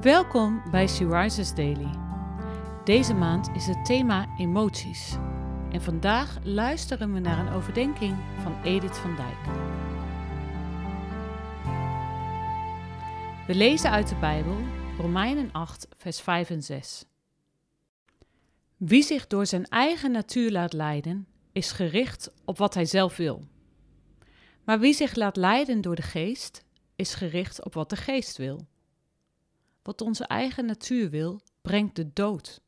Welkom bij She Rises Daily. Deze maand is het thema emoties. En vandaag luisteren we naar een overdenking van Edith van Dijk. We lezen uit de Bijbel Romeinen 8, vers 5 en 6. Wie zich door zijn eigen natuur laat leiden, is gericht op wat hij zelf wil. Maar wie zich laat leiden door de geest, is gericht op wat de geest wil. Wat onze eigen natuur wil, brengt de dood.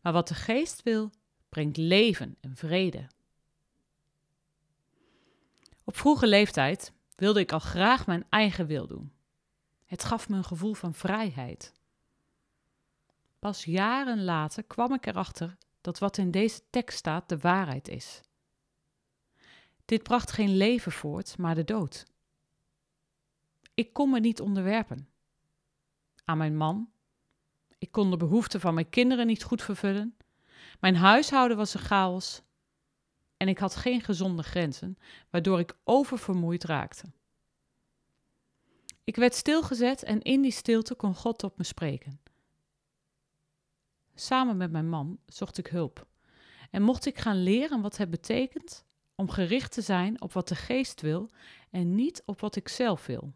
Maar wat de geest wil, brengt leven en vrede. Op vroege leeftijd wilde ik al graag mijn eigen wil doen. Het gaf me een gevoel van vrijheid. Pas jaren later kwam ik erachter dat wat in deze tekst staat de waarheid is. Dit bracht geen leven voort, maar de dood. Ik kon me niet onderwerpen aan mijn man. Ik kon de behoeften van mijn kinderen niet goed vervullen. Mijn huishouden was een chaos. En ik had geen gezonde grenzen, waardoor ik oververmoeid raakte. Ik werd stilgezet en in die stilte kon God tot me spreken. Samen met mijn man zocht ik hulp en mocht ik gaan leren wat het betekent om gericht te zijn op wat de geest wil en niet op wat ik zelf wil.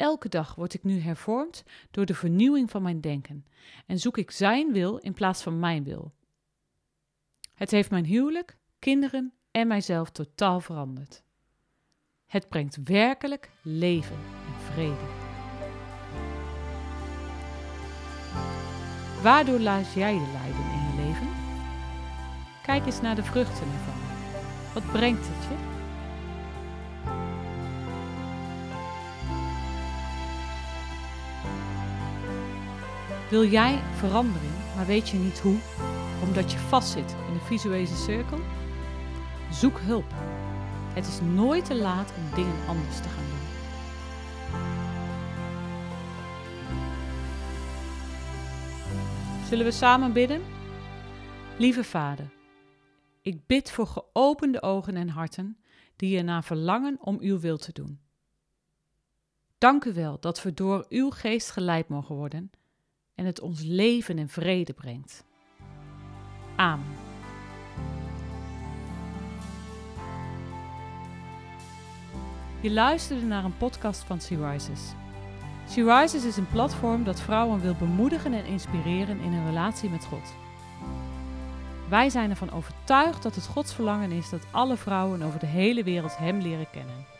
Elke dag word ik nu hervormd door de vernieuwing van mijn denken en zoek ik Zijn wil in plaats van mijn wil. Het heeft mijn huwelijk, kinderen en mijzelf totaal veranderd. Het brengt werkelijk leven en vrede. Waardoor laat jij de lijden in je leven? Kijk eens naar de vruchten ervan. Wat brengt het je? Wil jij verandering, maar weet je niet hoe, omdat je vastzit in een visuele cirkel? Zoek hulp. Het is nooit te laat om dingen anders te gaan doen. Zullen we samen bidden? Lieve Vader, ik bid voor geopende ogen en harten die ernaar verlangen om uw wil te doen. Dank u wel dat we door uw geest geleid mogen worden en het ons leven en vrede brengt. Amen. Je luisterde naar een podcast van Sea Rises. Sea Rises is een platform dat vrouwen wil bemoedigen en inspireren in hun relatie met God. Wij zijn ervan overtuigd dat het Gods verlangen is dat alle vrouwen over de hele wereld Hem leren kennen.